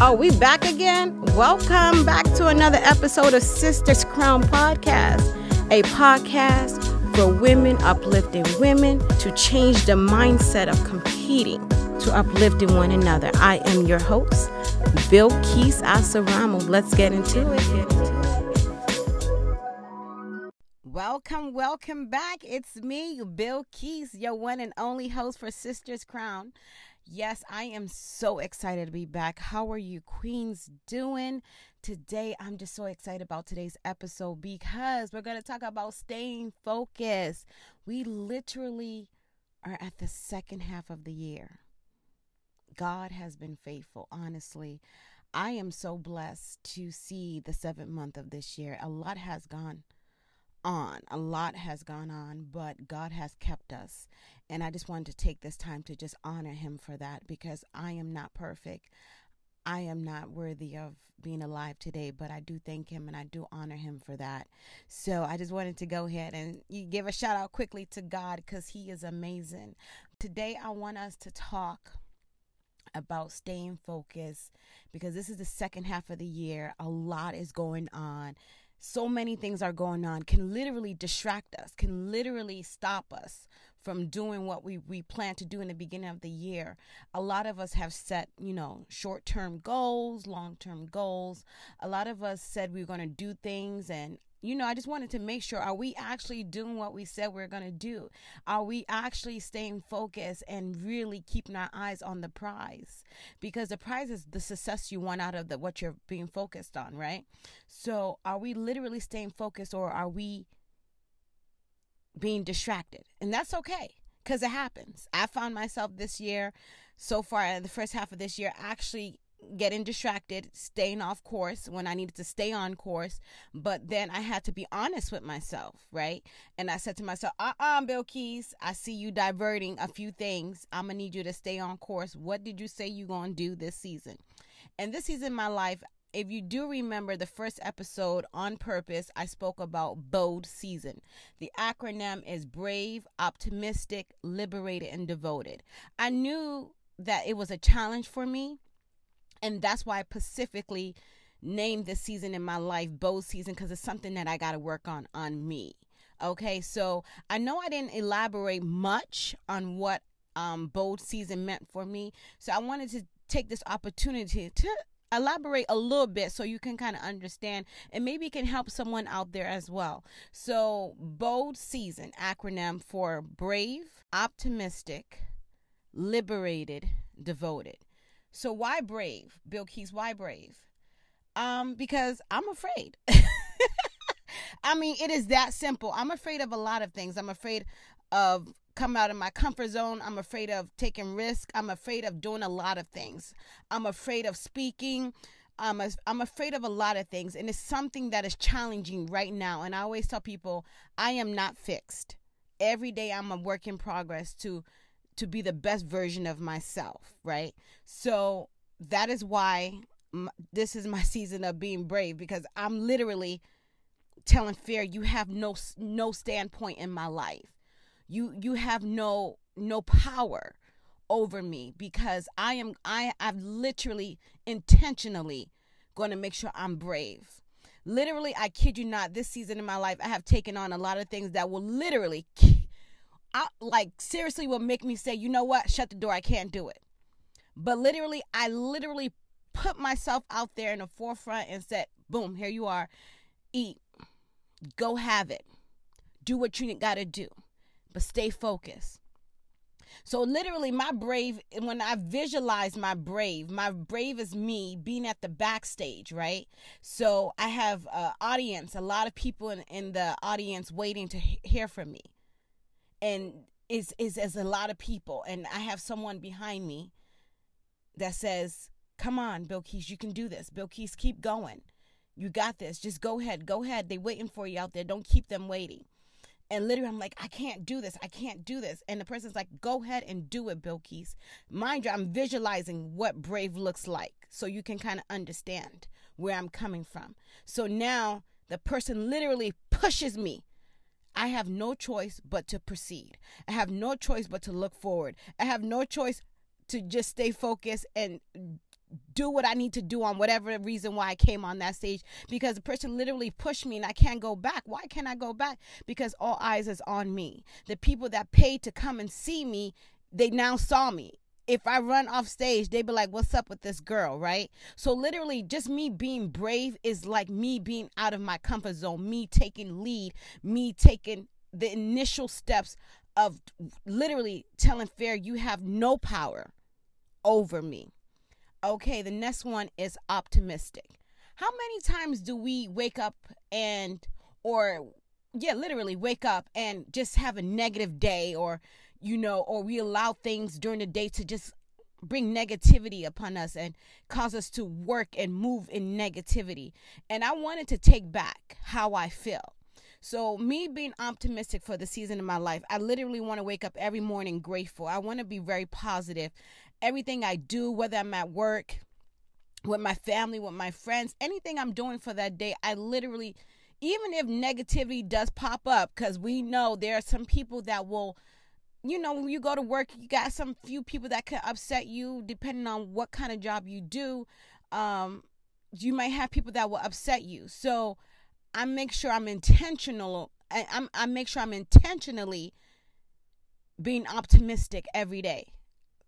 Oh, we back again? Welcome back to another episode of Sisters Crown Podcast, a podcast for women uplifting women to change the mindset of competing to uplifting one another. I am your host, Bill Keys Asaramo. Let's get into it. Welcome, welcome back. It's me, Bill Keys, your one and only host for Sisters Crown. Yes, I am so excited to be back. How are you, Queens, doing? Today, I'm just so excited about today's episode because we're going to talk about staying focused. We literally are at the second half of the year. God has been faithful, honestly. I am so blessed to see the seventh month of this year. A lot has gone on. A lot has gone on, but God has kept us. And I just wanted to take this time to just honor Him for that because I am not perfect. I am not worthy of being alive today, but I do thank him and I do honor him for that. So I just wanted to go ahead and give a shout out quickly to God because he is amazing. Today, I want us to talk about staying focused because this is the second half of the year. A lot is going on so many things are going on can literally distract us, can literally stop us from doing what we, we plan to do in the beginning of the year. A lot of us have set, you know, short term goals, long term goals. A lot of us said we were going to do things and you know, I just wanted to make sure are we actually doing what we said we are going to do? Are we actually staying focused and really keeping our eyes on the prize? Because the prize is the success you want out of the what you're being focused on, right? So, are we literally staying focused or are we being distracted? And that's okay because it happens. I found myself this year so far in the first half of this year actually getting distracted, staying off course when I needed to stay on course. But then I had to be honest with myself, right? And I said to myself, uh uh-uh, uh Bill Keys, I see you diverting a few things. I'm going to need you to stay on course. What did you say you're going to do this season? And this season in my life, if you do remember the first episode on purpose, I spoke about bold season. The acronym is brave, optimistic, liberated, and devoted. I knew that it was a challenge for me and that's why I specifically named this season in my life bold season because it's something that I got to work on on me. Okay, so I know I didn't elaborate much on what um, bold season meant for me. So I wanted to take this opportunity to elaborate a little bit so you can kind of understand and maybe it can help someone out there as well. So, bold season acronym for brave, optimistic, liberated, devoted. So why brave? Bill Keys, why brave? Um, because I'm afraid. I mean, it is that simple. I'm afraid of a lot of things. I'm afraid of coming out of my comfort zone. I'm afraid of taking risk. I'm afraid of doing a lot of things. I'm afraid of speaking. I'm, a, I'm afraid of a lot of things. And it's something that is challenging right now. And I always tell people, I am not fixed. Every day I'm a work in progress to to be the best version of myself, right? So that is why this is my season of being brave because I'm literally telling fear you have no no standpoint in my life. You you have no no power over me because I am I I've literally intentionally going to make sure I'm brave. Literally, I kid you not, this season in my life, I have taken on a lot of things that will literally I, like seriously will make me say, you know what, shut the door, I can't do it. But literally, I literally put myself out there in the forefront and said, boom, here you are. Eat, go have it, do what you got to do, but stay focused. So literally, my brave, when I visualize my brave, my brave is me being at the backstage, right? So I have an audience, a lot of people in, in the audience waiting to hear from me and is is as a lot of people and I have someone behind me that says, "Come on, Bill Keys, you can do this. Bill Keys, keep going. You got this. Just go ahead. Go ahead. They waiting for you out there. Don't keep them waiting." And literally, I'm like, I can't do this. I can't do this. And the person's like, go ahead and do it, Bill Keys. Mind you, I'm visualizing what brave looks like so you can kind of understand where I'm coming from. So now the person literally pushes me I have no choice but to proceed. I have no choice but to look forward. I have no choice to just stay focused and do what I need to do on whatever reason why I came on that stage because the person literally pushed me and I can't go back. Why can't I go back? Because all eyes is on me. The people that paid to come and see me, they now saw me. If I run off stage, they be like, What's up with this girl? Right? So, literally, just me being brave is like me being out of my comfort zone, me taking lead, me taking the initial steps of literally telling Fair, you have no power over me. Okay, the next one is optimistic. How many times do we wake up and, or, yeah, literally wake up and just have a negative day, or, you know, or we allow things during the day to just bring negativity upon us and cause us to work and move in negativity. And I wanted to take back how I feel. So, me being optimistic for the season of my life, I literally want to wake up every morning grateful. I want to be very positive everything I do, whether I'm at work, with my family, with my friends, anything I'm doing for that day, I literally, even if negativity does pop up, because we know there are some people that will, you know, when you go to work, you got some few people that can upset you depending on what kind of job you do. Um, you might have people that will upset you. So I make sure I'm intentional. I, I'm, I make sure I'm intentionally being optimistic every day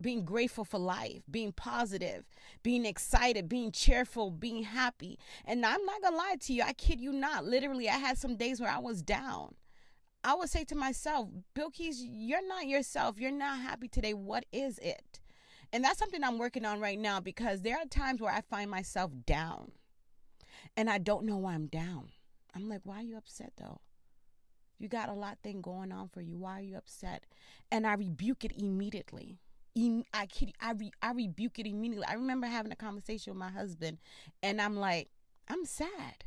being grateful for life, being positive, being excited, being cheerful, being happy. And I'm not gonna lie to you, I kid you not. Literally, I had some days where I was down. I would say to myself, Bill Keys, you're not yourself. You're not happy today. What is it? And that's something I'm working on right now because there are times where I find myself down and I don't know why I'm down. I'm like, why are you upset though? You got a lot thing going on for you. Why are you upset? And I rebuke it immediately. I kid I re, I rebuke it immediately. I remember having a conversation with my husband, and I'm like, I'm sad.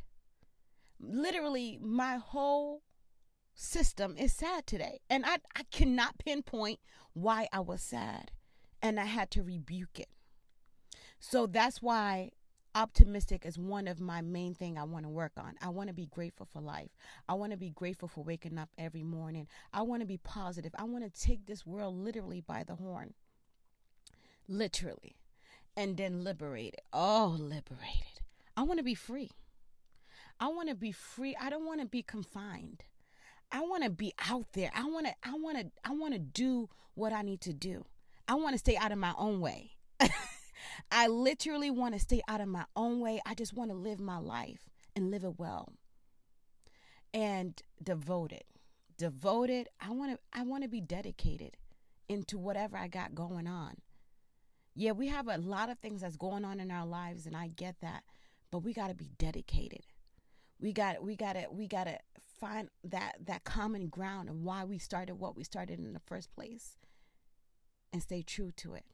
Literally, my whole system is sad today, and I I cannot pinpoint why I was sad, and I had to rebuke it. So that's why optimistic is one of my main thing I want to work on. I want to be grateful for life. I want to be grateful for waking up every morning. I want to be positive. I want to take this world literally by the horn literally, and then liberated. Oh, liberated. I want to be free. I want to be free. I don't want to be confined. I want to be out there. I want to I want to I want to do what I need to do. I want to stay out of my own way. I literally want to stay out of my own way. I just want to live my life and live it well. And devoted. Devoted. I want to I want to be dedicated into whatever I got going on yeah, we have a lot of things that's going on in our lives, and I get that, but we got to be dedicated. We got we got to we got to find that that common ground and why we started what we started in the first place, and stay true to it.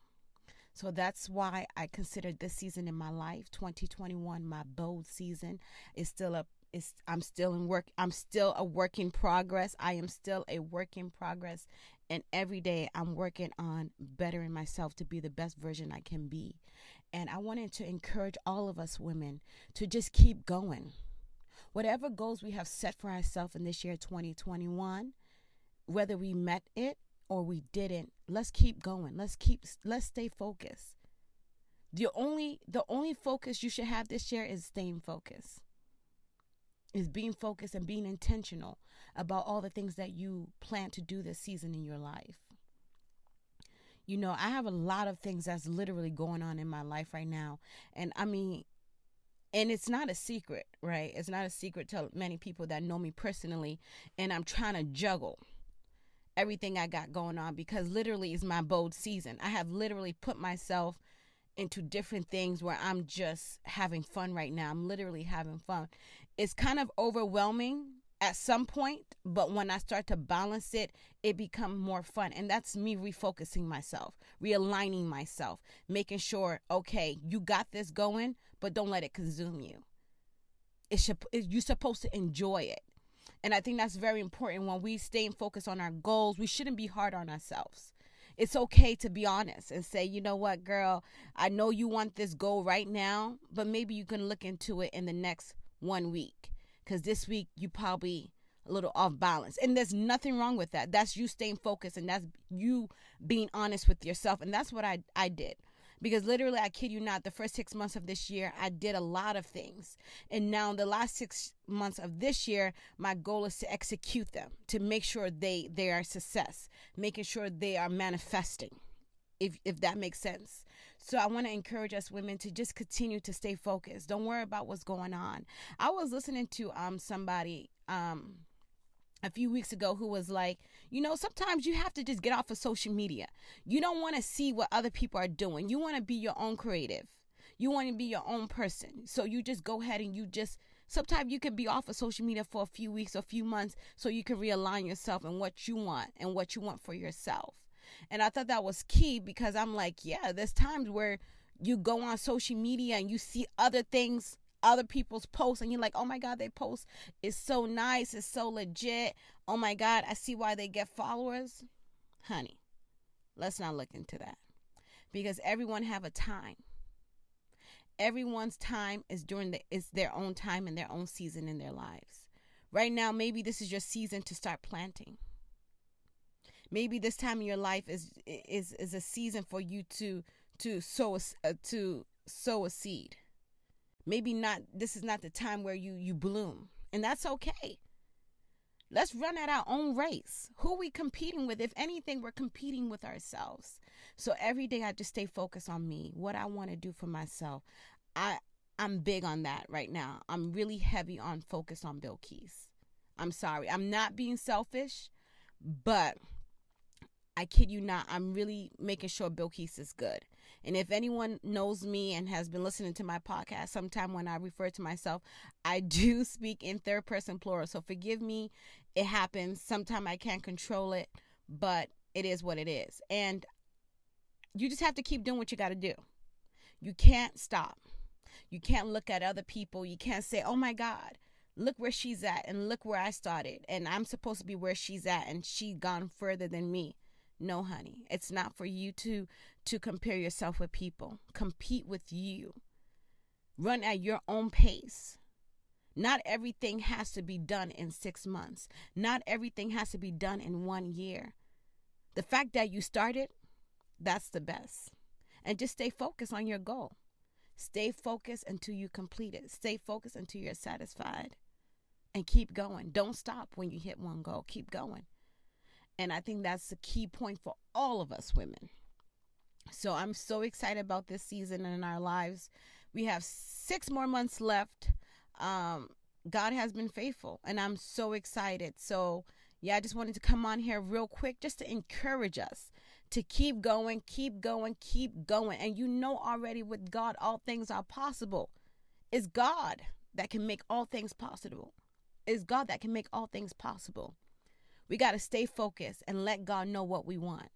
So that's why I consider this season in my life, 2021, my bold season. is still a is I'm still in work. I'm still a work in progress. I am still a work in progress and every day I'm working on bettering myself to be the best version I can be. And I wanted to encourage all of us women to just keep going. Whatever goals we have set for ourselves in this year 2021, whether we met it or we didn't, let's keep going. Let's keep let's stay focused. The only the only focus you should have this year is staying focused is being focused and being intentional about all the things that you plan to do this season in your life. You know, I have a lot of things that's literally going on in my life right now. And I mean, and it's not a secret, right? It's not a secret to many people that know me personally. And I'm trying to juggle everything I got going on because literally is my bold season. I have literally put myself into different things where I'm just having fun right now. I'm literally having fun. It's kind of overwhelming at some point, but when I start to balance it, it becomes more fun. And that's me refocusing myself, realigning myself, making sure, okay, you got this going, but don't let it consume you. It should, you're supposed to enjoy it. And I think that's very important when we stay focused on our goals. We shouldn't be hard on ourselves it's okay to be honest and say, you know what, girl, I know you want this goal right now, but maybe you can look into it in the next one week. Because this week you probably a little off balance. And there's nothing wrong with that. That's you staying focused and that's you being honest with yourself. And that's what I, I did. Because literally, I kid you not, the first six months of this year, I did a lot of things. And now, the last six months of this year, my goal is to execute them, to make sure they, they are success, making sure they are manifesting, if, if that makes sense. So I want to encourage us women to just continue to stay focused. Don't worry about what's going on. I was listening to um somebody um a few weeks ago who was like, you know, sometimes you have to just get off of social media. You don't want to see what other people are doing. You want to be your own creative. You want to be your own person. So you just go ahead and you just sometimes you can be off of social media for a few weeks or a few months so you can realign yourself and what you want and what you want for yourself. And I thought that was key because I'm like, yeah, there's times where you go on social media and you see other things other people's posts and you're like, oh my God, they post is so nice, it's so legit. Oh my God, I see why they get followers. Honey, let's not look into that. Because everyone have a time. Everyone's time is during the is their own time and their own season in their lives. Right now, maybe this is your season to start planting. Maybe this time in your life is is is a season for you to to sow a, uh, to sow a seed maybe not this is not the time where you you bloom. And that's okay. Let's run at our own race. Who we competing with? If anything we're competing with ourselves. So every day i just stay focused on me what i want to do for myself. I i'm big on that right now. I'm really heavy on focus on bill keys. I'm sorry. I'm not being selfish but I kid you not, I'm really making sure Bill Keys is good. And if anyone knows me and has been listening to my podcast, sometime when I refer to myself, I do speak in third person plural. So forgive me. It happens. Sometimes I can't control it, but it is what it is. And you just have to keep doing what you got to do. You can't stop. You can't look at other people. You can't say, oh my God, look where she's at and look where I started. And I'm supposed to be where she's at and she gone further than me. No, honey. It's not for you to to compare yourself with people. Compete with you. Run at your own pace. Not everything has to be done in 6 months. Not everything has to be done in 1 year. The fact that you started, that's the best. And just stay focused on your goal. Stay focused until you complete it. Stay focused until you're satisfied. And keep going. Don't stop when you hit one goal. Keep going. And I think that's the key point for all of us women. So I'm so excited about this season in our lives. We have six more months left. Um, God has been faithful, and I'm so excited. So, yeah, I just wanted to come on here real quick just to encourage us to keep going, keep going, keep going. And you know already with God, all things are possible. It's God that can make all things possible. It's God that can make all things possible. We got to stay focused and let God know what we want.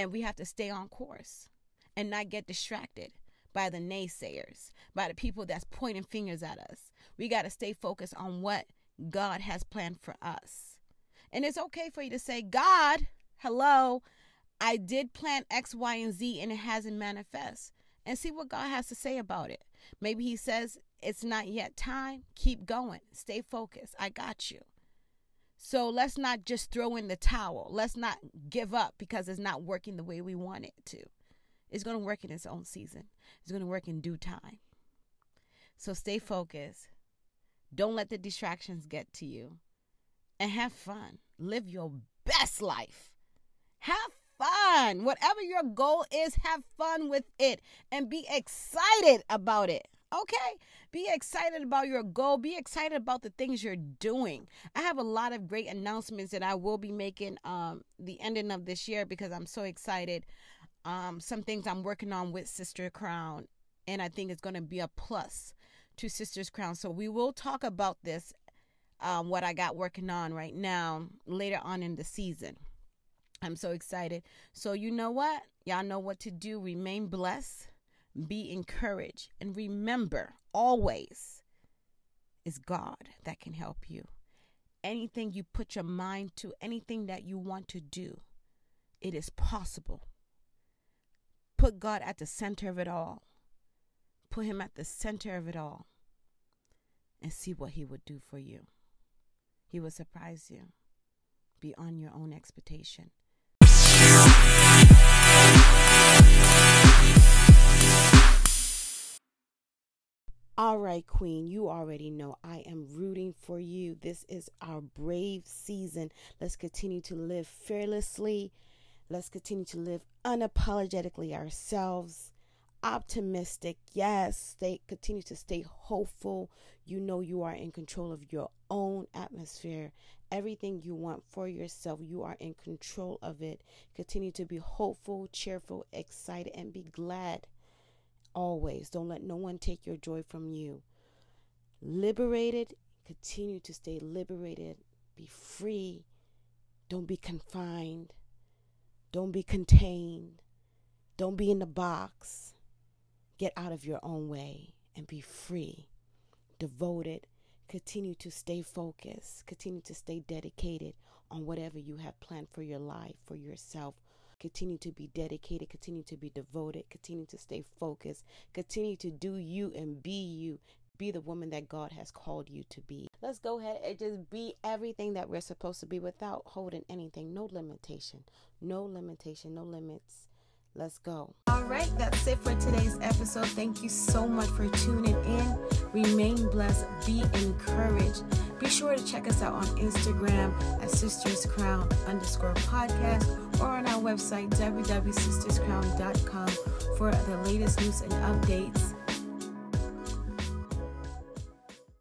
And we have to stay on course and not get distracted by the naysayers, by the people that's pointing fingers at us. We got to stay focused on what God has planned for us. And it's okay for you to say, God, hello, I did plan X, Y, and Z and it hasn't manifest. And see what God has to say about it. Maybe He says, it's not yet time. Keep going. Stay focused. I got you. So let's not just throw in the towel. Let's not give up because it's not working the way we want it to. It's going to work in its own season, it's going to work in due time. So stay focused. Don't let the distractions get to you. And have fun. Live your best life. Have fun. Whatever your goal is, have fun with it and be excited about it. Okay? Be excited about your goal. Be excited about the things you're doing. I have a lot of great announcements that I will be making um the ending of this year because I'm so excited. Um some things I'm working on with Sister Crown and I think it's going to be a plus to Sisters Crown. So we will talk about this um what I got working on right now later on in the season. I'm so excited. So you know what? Y'all know what to do. Remain blessed be encouraged. And remember, always, is God that can help you. Anything you put your mind to, anything that you want to do, it is possible. Put God at the center of it all. Put Him at the center of it all and see what He would do for you. He will surprise you beyond your own expectation. All right, Queen, you already know I am rooting for you. This is our brave season. Let's continue to live fearlessly. Let's continue to live unapologetically ourselves. Optimistic, yes. Stay continue to stay hopeful. You know you are in control of your own atmosphere. Everything you want for yourself, you are in control of it. Continue to be hopeful, cheerful, excited, and be glad always. Don't let no one take your joy from you. Liberated, continue to stay liberated. Be free. Don't be confined. Don't be contained. Don't be in the box. Get out of your own way and be free. Devoted. Continue to stay focused. Continue to stay dedicated on whatever you have planned for your life, for yourself, Continue to be dedicated, continue to be devoted, continue to stay focused, continue to do you and be you. Be the woman that God has called you to be. Let's go ahead and just be everything that we're supposed to be without holding anything. No limitation. No limitation. No limits. Let's go. All right, that's it for today's episode. Thank you so much for tuning in. Remain blessed, be encouraged. Be sure to check us out on Instagram at Sisters Crown underscore podcast or on our website www.sisterscrown.com for the latest news and updates